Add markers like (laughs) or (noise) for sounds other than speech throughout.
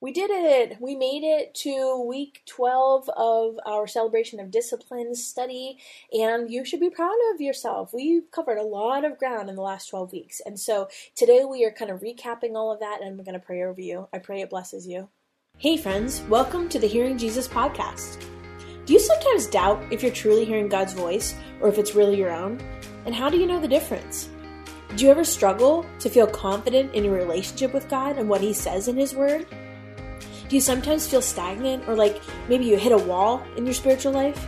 We did it! We made it to week 12 of our celebration of discipline study, and you should be proud of yourself. We've covered a lot of ground in the last 12 weeks, and so today we are kind of recapping all of that, and I'm going to pray over you. I pray it blesses you. Hey, friends, welcome to the Hearing Jesus podcast. Do you sometimes doubt if you're truly hearing God's voice or if it's really your own? And how do you know the difference? Do you ever struggle to feel confident in your relationship with God and what He says in His Word? Do you sometimes feel stagnant or like maybe you hit a wall in your spiritual life?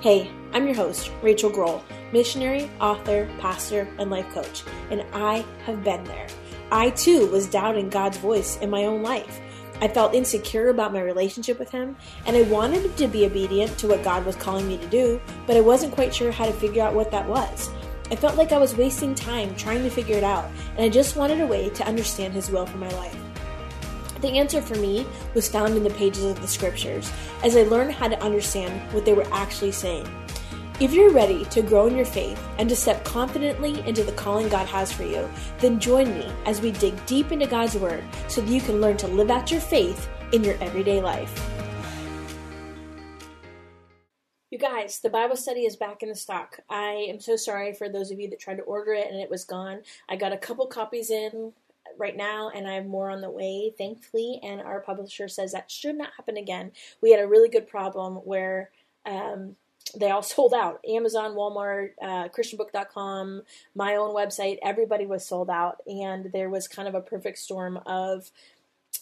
Hey, I'm your host, Rachael Groll, missionary, author, pastor, and life coach, and I have been there. I too was doubting God's voice in my own life. I felt insecure about my relationship with Him, and I wanted to be obedient to what God was calling me to do, but I wasn't quite sure how to figure out what that was. I felt like I was wasting time trying to figure it out, and I just wanted a way to understand His will for my life. The answer for me was found in the pages of the scriptures as I learned how to understand what they were actually saying. If you're ready to grow in your faith and to step confidently into the calling God has for you, then join me as we dig deep into God's Word so that you can learn to live out your faith in your everyday life. You guys, the Bible study is back in the stock. I am so sorry for those of you that tried to order it and it was gone. I got a couple copies in right now, and I have more on the way, thankfully. And our publisher says that should not happen again. We had a really good problem where um, they all (laughs) sold out. Amazon, Walmart, uh, ChristianBook.com, my own website, everybody was sold out. And there was kind of a perfect storm of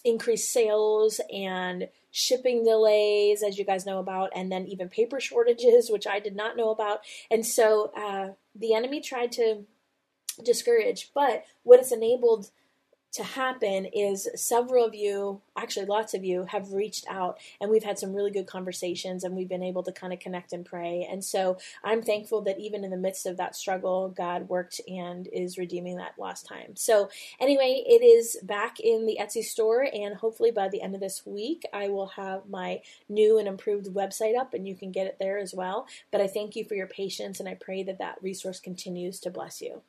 increased sales and shipping delays, as you guys know about, and then even paper shortages, which I did not know about. And so uh, the enemy tried to discourage, but what it's enabled to happen is several of you, actually lots of you, have reached out and we've had some really good conversations and we've been able to kind of connect and pray. And so I'm thankful that even in the midst of that struggle, God worked and is redeeming that last time. So, anyway, it is back in the Etsy store, and hopefully by the end of this week, I will have my new and improved website up and you can get it there as well. But I thank you for your patience and I pray that that resource continues to bless you.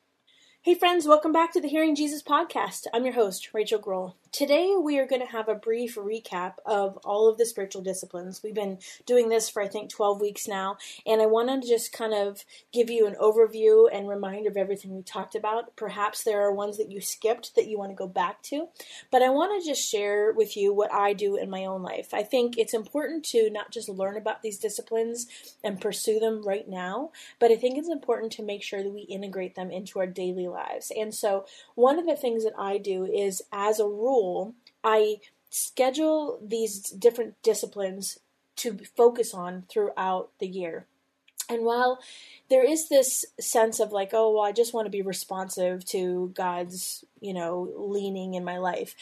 Hey, friends, welcome back to the Hearing Jesus podcast. I'm your host, Rachael Groll. Today, we are going to have a brief recap of all of the spiritual disciplines. We've been doing this for, I think, 12 weeks now, and I want to just kind of give you an overview and reminder of everything we talked about. Perhaps there are ones that you skipped that you want to go back to, but I want to just share with you what I do in my own life. I think it's important to not just learn about these disciplines and pursue them right now, but I think it's important to make sure that we integrate them into our daily lives. And so, one of the things that I do is, as a rule, school, I schedule these different disciplines to focus on throughout the year. And while there is this sense of like, oh, well, I just want to be responsive to God's, you know, leaning in my life,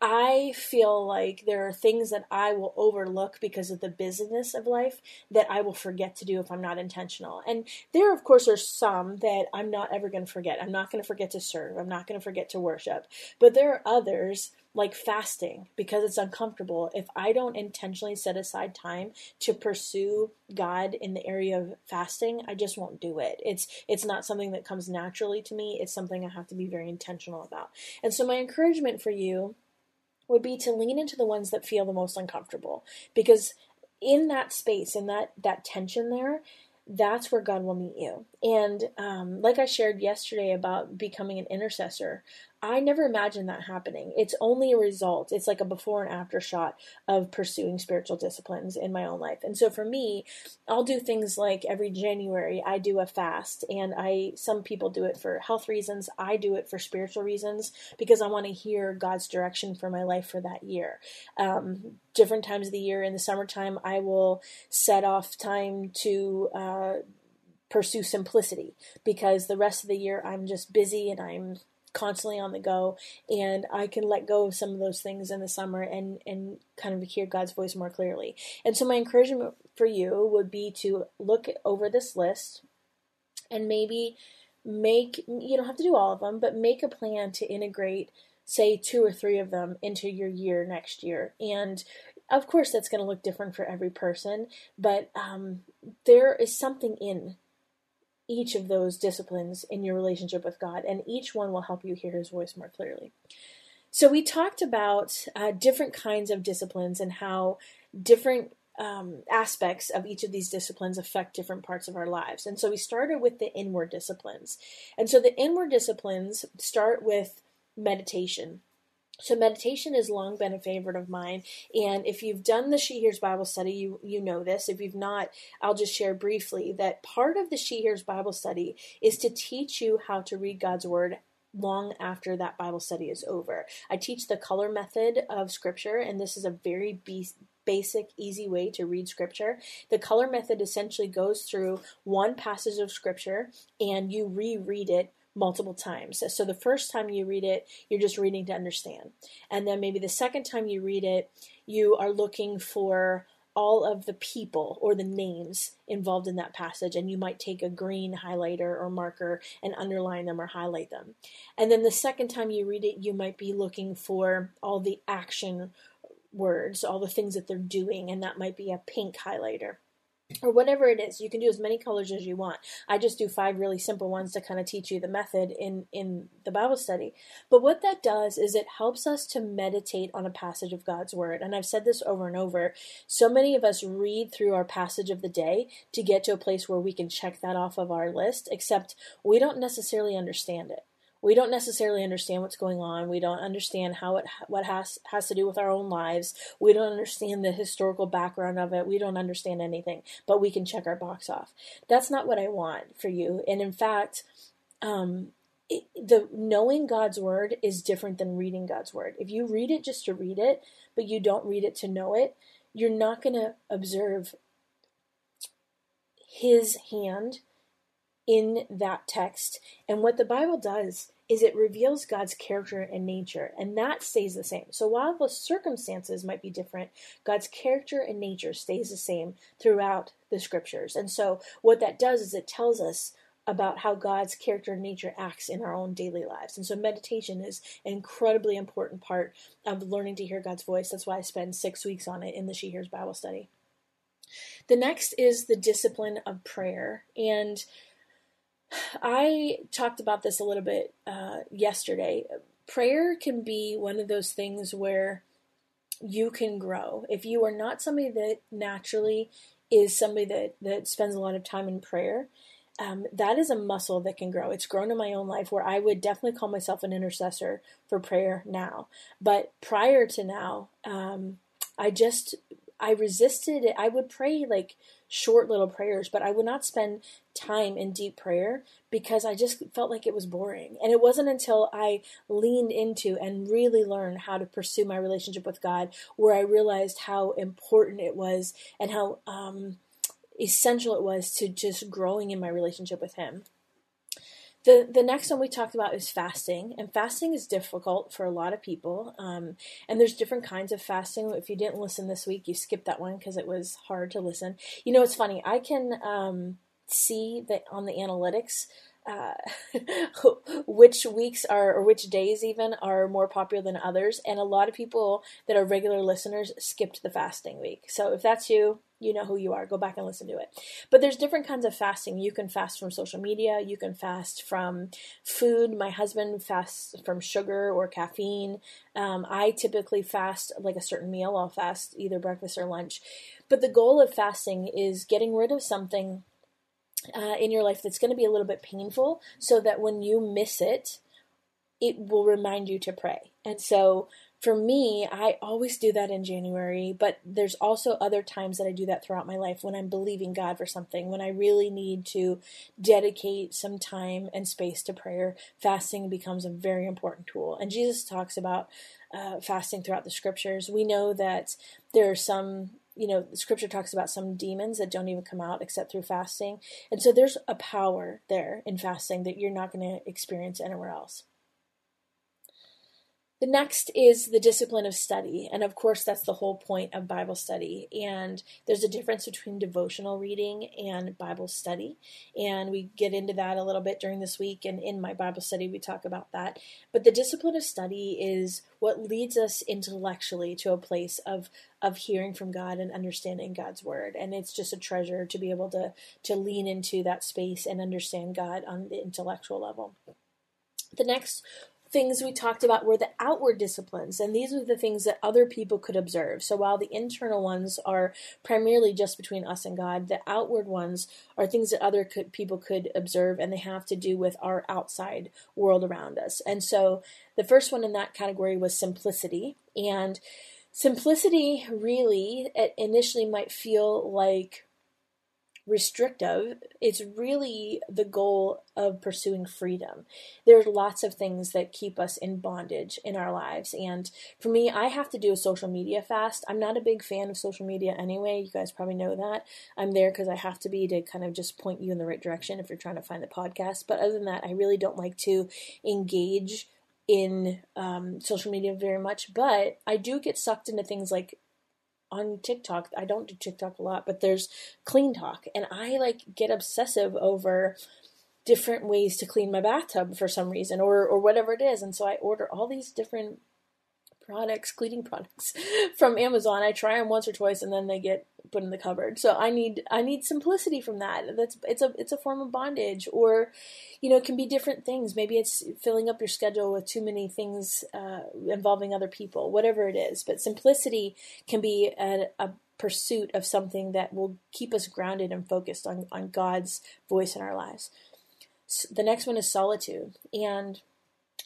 I feel like there are things that I will overlook because of the busyness of life that I will forget to do if I'm not intentional. And there, of course, are some that I'm not ever going to forget. I'm not going to forget to serve. I'm not going to forget to worship. But there are others like fasting because it's uncomfortable. If I don't intentionally set aside time to pursue God in the area of fasting, I just won't do it. It's it's not something that comes naturally to me. It's something I have to be very intentional about. And so my encouragement for you would be to lean into the ones that feel the most uncomfortable because in that space in that that tension there that's where God will meet you. And um, like I shared yesterday about becoming an intercessor, I never imagined that happening. It's only a result. It's like a before and after shot of pursuing spiritual disciplines in my own life. And so for me, I'll do things like every January I do a fast and I some people do it for health reasons, I do it for spiritual reasons because I want to hear God's direction for my life for that year. Um, different times of the year in the summertime I will set off time to uh, pursue simplicity because the rest of the year I'm just busy and I'm constantly on the go and I can let go of some of those things in the summer and and kind of hear God's voice more clearly. And so my encouragement for you would be to look over this list and maybe make you don't have to do all of them, but make a plan to integrate say two or three of them into your year next year. And of course that's going to look different for every person, but um, there is something in each of those disciplines in your relationship with God, and each one will help you hear His voice more clearly. So we talked about uh, different kinds of disciplines and how different um, aspects of each of these disciplines affect different parts of our lives. And so we started with the inward disciplines. And so the inward disciplines start with meditation. So meditation has long been a favorite of mine, and if you've done the She Hears Bible study, you you know this. If you've not, I'll just share briefly that part of the She Hears Bible study is to teach you how to read God's word long after that Bible study is over. I teach the color method of scripture, and this is a very basic, easy way to read scripture. The color method essentially goes through one passage of scripture and you reread it multiple times. So the first time you read it, you're just reading to understand. And then maybe the second time you read it, you are looking for all of the people or the names involved in that passage, and you might take a green highlighter or marker and underline them or highlight them. And then the second time you read it, you might be looking for all the action words, all the things that they're doing, and that might be a pink highlighter or whatever it is you can do as many colors as you want. I just do five really simple ones to kind of teach you the method in in the bible study. But what that does is it helps us to meditate on a passage of god's word. And i've said this over and over. So many of us read through our passage of the day to get to a place where we can check that off of our list except we don't necessarily understand it we don't necessarily understand what's going on. We don't understand how it what has has to do with our own lives. We don't understand the historical background of it. We don't understand anything, but we can check our box off. That's not what I want for you. And in fact, um, it, the knowing God's word is different than reading God's word. If you read it just to read it, but you don't read it to know it, you're not going to observe His hand in that text. And what the Bible does is it reveals God's character and nature, and that stays the same. So while the circumstances might be different, God's character and nature stays the same throughout the scriptures. And so what that does is it tells us about how God's character and nature acts in our own daily lives. And so meditation is an incredibly important part of learning to hear God's voice. That's why I spend six weeks on it in the She Hears Bible study. The next is the discipline of prayer. And I talked about this a little bit uh, yesterday. Prayer can be one of those things where you can grow. If you are not somebody that naturally is somebody that, that spends a lot of time in prayer, um, that is a muscle that can grow. It's grown in my own life where I would definitely call myself an intercessor for prayer now. But prior to now, um, I just I resisted it. I would pray like short little prayers, but I would not spend time in deep prayer because I just felt like it was boring. And it wasn't until I leaned into and really learned how to pursue my relationship with God where I realized how important it was and how um, essential it was to just growing in my relationship with Him. The, the next one we talked about is fasting, and fasting is difficult for a lot of people. Um, and there's different kinds of fasting. If you didn't listen this week, you skipped that one because it was hard to listen. You know, it's funny. I can um, see that on the analytics uh, (laughs) which weeks are or which days even are more popular than others. And a lot of people that are regular listeners skipped the fasting week. So if that's you you know who you are. Go back and listen to it. But there's different kinds of fasting. You can fast from social media. You can fast from food. My husband fasts from sugar or caffeine. Um, i typically fast like a certain meal. I'll fast either breakfast or lunch. But the goal of fasting is getting rid of something uh, in your life that's going to be a little bit painful so that when you miss it, it will remind you to pray. And so for me, I always do that in January, but there's also other times that I do that throughout my life when I'm believing God for something, when I really need to dedicate some time and space to prayer. Fasting becomes a very important tool. And Jesus talks about uh, fasting throughout the scriptures. We know that there are some you know, scripture talks about some demons that don't even come out except through fasting. And so there's a power there in fasting that you're not going to experience anywhere else. The next is the discipline of study. And of course, that's the whole point of Bible study. And there's a difference between devotional reading and Bible study. And we get into that a little bit during this week. And in my Bible study, we talk about that. But the discipline of study is what leads us intellectually to a place of, of hearing from God and understanding God's word. And it's just a treasure to be able to, to lean into that space and understand God on the intellectual level. The next things we talked about were the outward disciplines, and these are the things that other people could observe. So while the internal ones are primarily just between us and God, the outward ones are things that other could, people could observe, and they have to do with our outside world around us. And so the first one in that category was simplicity, and simplicity really initially might feel like restrictive, it's really the goal of pursuing freedom. There's lots of things that keep us in bondage in our lives. And for me, I have to do a social media fast. I'm not a big fan of social media anyway. You guys probably know that. I'm there because I have to be to kind of just point you in the right direction if you're trying to find the podcast. But other than that, I really don't like to engage in um, social media very much. But I do get sucked into things like on TikTok. I don't do TikTok a lot, but there's clean talk, and I like get obsessive over different ways to clean my bathtub for some reason, or or whatever it is, and so I order all these different products, cleaning products (laughs) from Amazon. I try them once or twice, and then they get put in the cupboard. So I need I need simplicity from that. That's it's a it's a form of bondage, or you know, it can be different things. Maybe it's filling up your schedule with too many things uh, involving other people, whatever it is. But simplicity can be a, a pursuit of something that will keep us grounded and focused on on God's voice in our lives. So the next one is solitude, and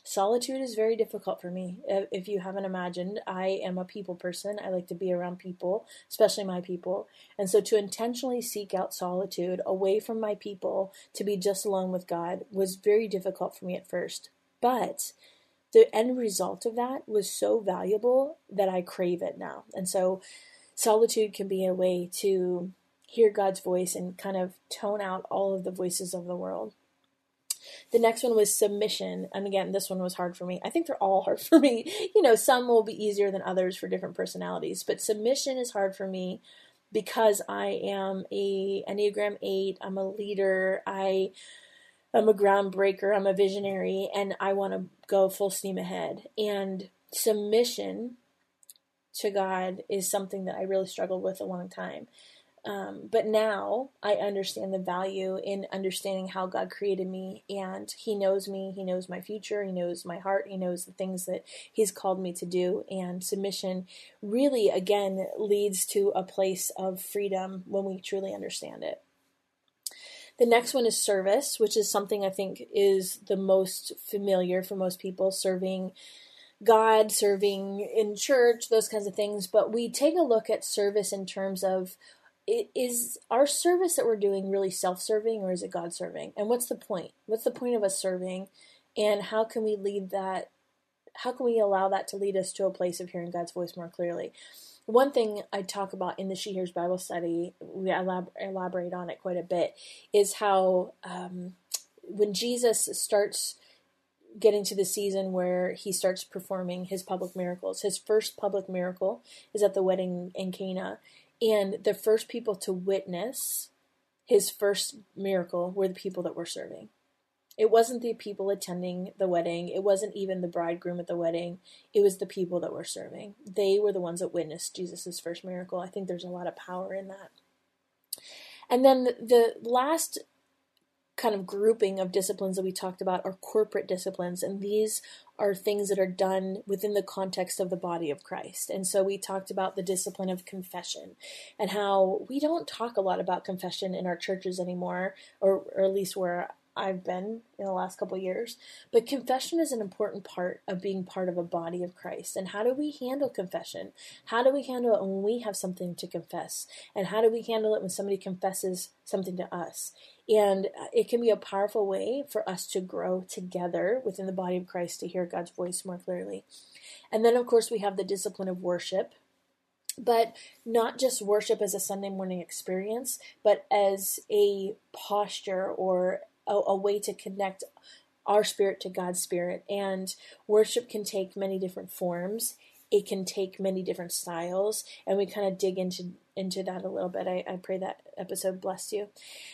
solitude is very difficult for me. Uh, if you haven't imagined, I am a people person. I like to be around people, especially my people. And so to intentionally seek out solitude away from my people to be just alone with God was very difficult for me at first. But the end result of that was so valuable that I crave it now. And so solitude can be a way to hear God's voice and kind of tone out all of the voices of the world. The next one was submission. And again, this one was hard for me. I think they're all (laughs) hard for me. You know, some will be easier than others for different personalities, but submission is hard for me because I am a Enneagram 8, I'm a leader, I I'm a groundbreaker, I'm a visionary, and I want to go full steam ahead. And submission to God is something that I really struggled with a long time. Um, but now I understand the value in understanding how God created me, and He knows me. He knows my future. He knows my heart. He knows the things that He's called me to do. And submission really, again, leads to a place of freedom when we truly understand it. The next one is service, which is something I think is the most familiar for most people serving God, serving in church, those kinds of things. But we take a look at service in terms of is our service that we're doing really self-serving or is it God serving? And what's the point? What's the point of us serving? And how can we lead that? How can we allow that to lead us to a place of hearing God's voice more clearly? One thing I talk about in the She Hears Bible study, we elaborate on it quite a bit, is how um, when Jesus starts getting to the season where he starts performing his public miracles. His first public miracle is at the wedding in Cana, and the first people to witness his first miracle were the people that were serving. It wasn't the people attending the wedding. It wasn't even the bridegroom at the wedding. It was the people that were serving. They were the ones that witnessed Jesus' first miracle. I think there's a lot of power in that. And then the last kind of grouping of disciplines that we talked about are corporate disciplines, and these are things that are done within the context of the body of Christ. And so we talked about the discipline of confession and how we don't talk a lot about confession in our churches anymore, or, or at least where I've been in the last couple years. But confession is an important part of being part of a body of Christ. And how do we handle confession? How do we handle it when we have something to confess? And how do we handle it when somebody confesses something to us? And uh, it can be a powerful way for us to grow together within the body of Christ to hear God's voice more clearly. And then, of course, we have the discipline of worship but not just worship as a Sunday morning experience, but as a posture or a, a way to connect our spirit to God's spirit. And worship can take many different forms. it can take many different styles, and we kind of dig into into that a little bit. I, I pray that episode blessed you.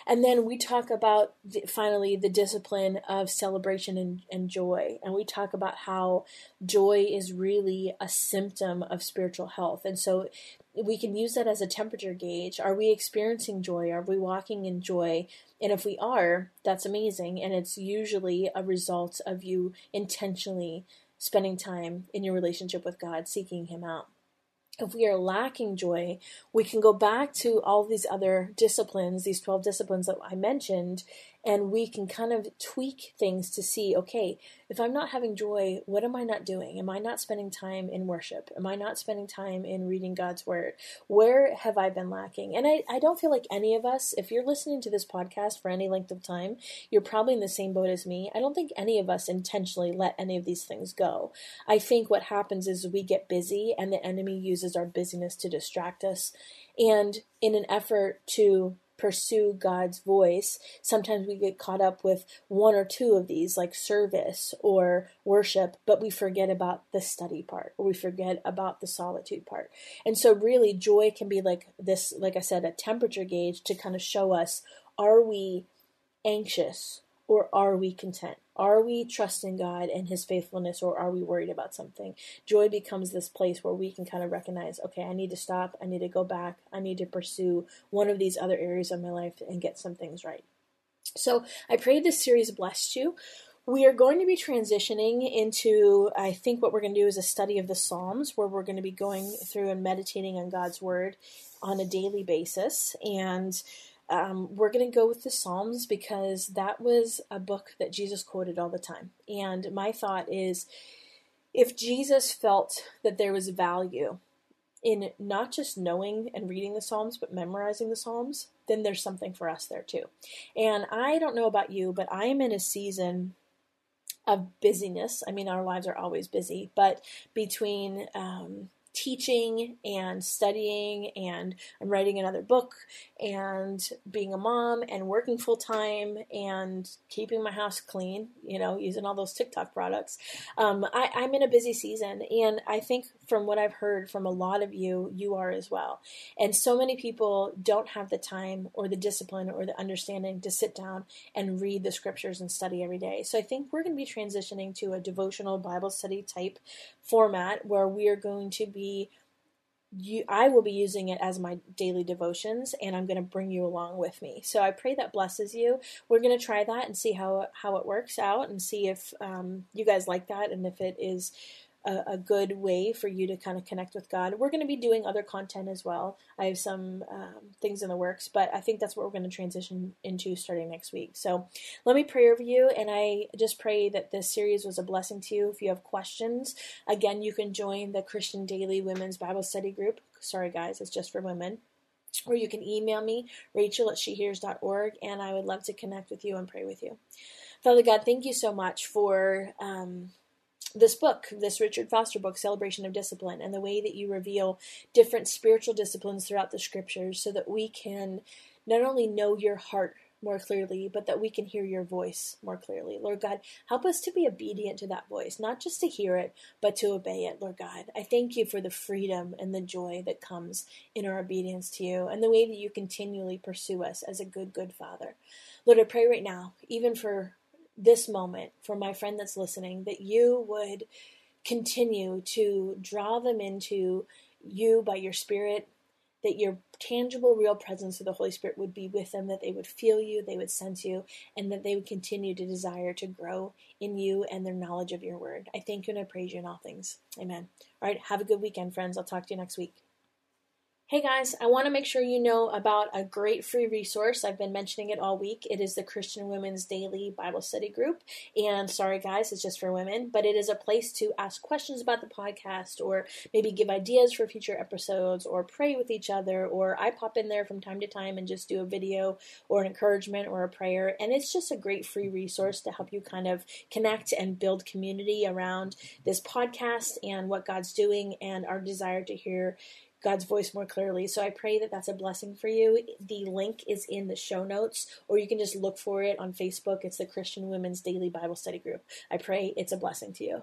And then we talk about the, finally the discipline of celebration and, and joy. And we talk about how joy is really a symptom of spiritual health. And so we can use that as a temperature gauge. Are we experiencing joy? Are we walking in joy? And if we are, that's amazing. And it's usually a result of you intentionally spending time in your relationship with God, seeking Him out if we are lacking joy, we can go back to all these other disciplines, these 12 disciplines that I mentioned, and we can kind of tweak things to see okay, if I'm not having joy, what am I not doing? Am I not spending time in worship? Am I not spending time in reading God's word? Where have I been lacking? And I, I don't feel like any of us, if you're listening to this podcast for any length of time, you're probably in the same boat as me. I don't think any of us intentionally let any of these things go. I think what happens is we get busy and the enemy uses our busyness to distract us. And in an effort to pursue God's voice, sometimes we get caught up with one or two of these, like service or worship, but we forget about the study part, or we forget about the solitude part. And so, really, joy can be like this, like I said, a temperature gauge to kind of show us are we anxious or are we content? Are we trusting God and His faithfulness, or are we worried about something? Joy becomes this place where we can kind of recognize okay, I need to stop, I need to go back, I need to pursue one of these other areas of my life and get some things right. So I pray this series blessed you. We are going to be transitioning into, I think, what we're going to do is a study of the Psalms, where we're going to be going through and meditating on God's Word on a daily basis. And um, we're going to go with the Psalms because that was a book that Jesus quoted all the time. And my thought is if Jesus felt that there was value in not just knowing and reading the Psalms, but memorizing the Psalms, then there's something for us there too. And I don't know about you, but I am in a season of busyness. I mean, our lives are always busy, but between um, teaching and studying and I'm writing another book and being a mom and working full time and keeping my house clean, you know, using all those TikTok products. Um, I, I'm in a busy season and I think from what I've heard from a lot of you, you are as well. And so many people don't have the time or the discipline or the understanding to sit down and read the scriptures and study every day. So I think we're going to be transitioning to a devotional Bible study type format where we are going to you, I will be using it as my daily devotions, and I'm going to bring you along with me. So I pray that blesses you. We're going to try that and see how how it works out, and see if um, you guys like that, and if it is a, a, good way for you to kind of connect with God. We're going to be doing other content as well. I have some um, things in the works, but I think that's what we're going to transition into starting next week. So let me pray over you, and I just pray that this series was a blessing to you. If you have questions, again, you can join the Christian Daily Women's Bible Study Group. Sorry, guys, it's just for women or you can email me, rachel at shehears.org, and I would love to connect with you and pray with you. Father God, thank you so much for um, this book, this Richard Foster book, Celebration of Discipline, and the way that you reveal different spiritual disciplines throughout the scriptures so that we can not only know your heart more clearly, but that we can hear your voice more clearly. Lord God, help us to be obedient to that voice, not just to hear it, but to obey it, Lord God. I thank you for the freedom and the joy that comes in our obedience to you and the way that you continually pursue us as a good, good Father. Lord, I pray right now, even for this moment for my friend that's listening that you would continue to draw them into you by your spirit that your tangible real presence of the holy spirit would be with them that they would feel you they would sense you and that they would continue to desire to grow in you and their knowledge of your word. I thank you and i praise you in all things. Amen. All right. Have a good weekend friends. I'll talk to you next week Hey guys, I want to make sure you know about a great free resource. I've been mentioning it all week. It is the Christian Women's Daily Bible Study Group. And sorry guys, it's just for women, but it is a place to ask questions about the podcast or maybe give ideas for future episodes or pray with each other. Or I pop in there from time to time and just do a video or an encouragement or a prayer. And it's just a great free resource to help you kind of connect and build community around this podcast and what God's doing and our desire to hear God's voice more clearly. So I pray that that's a blessing for you. The link is in the show notes, or you can just look for it on Facebook. It's the Christian Women's Daily Bible Study Group. I pray it's a blessing to you.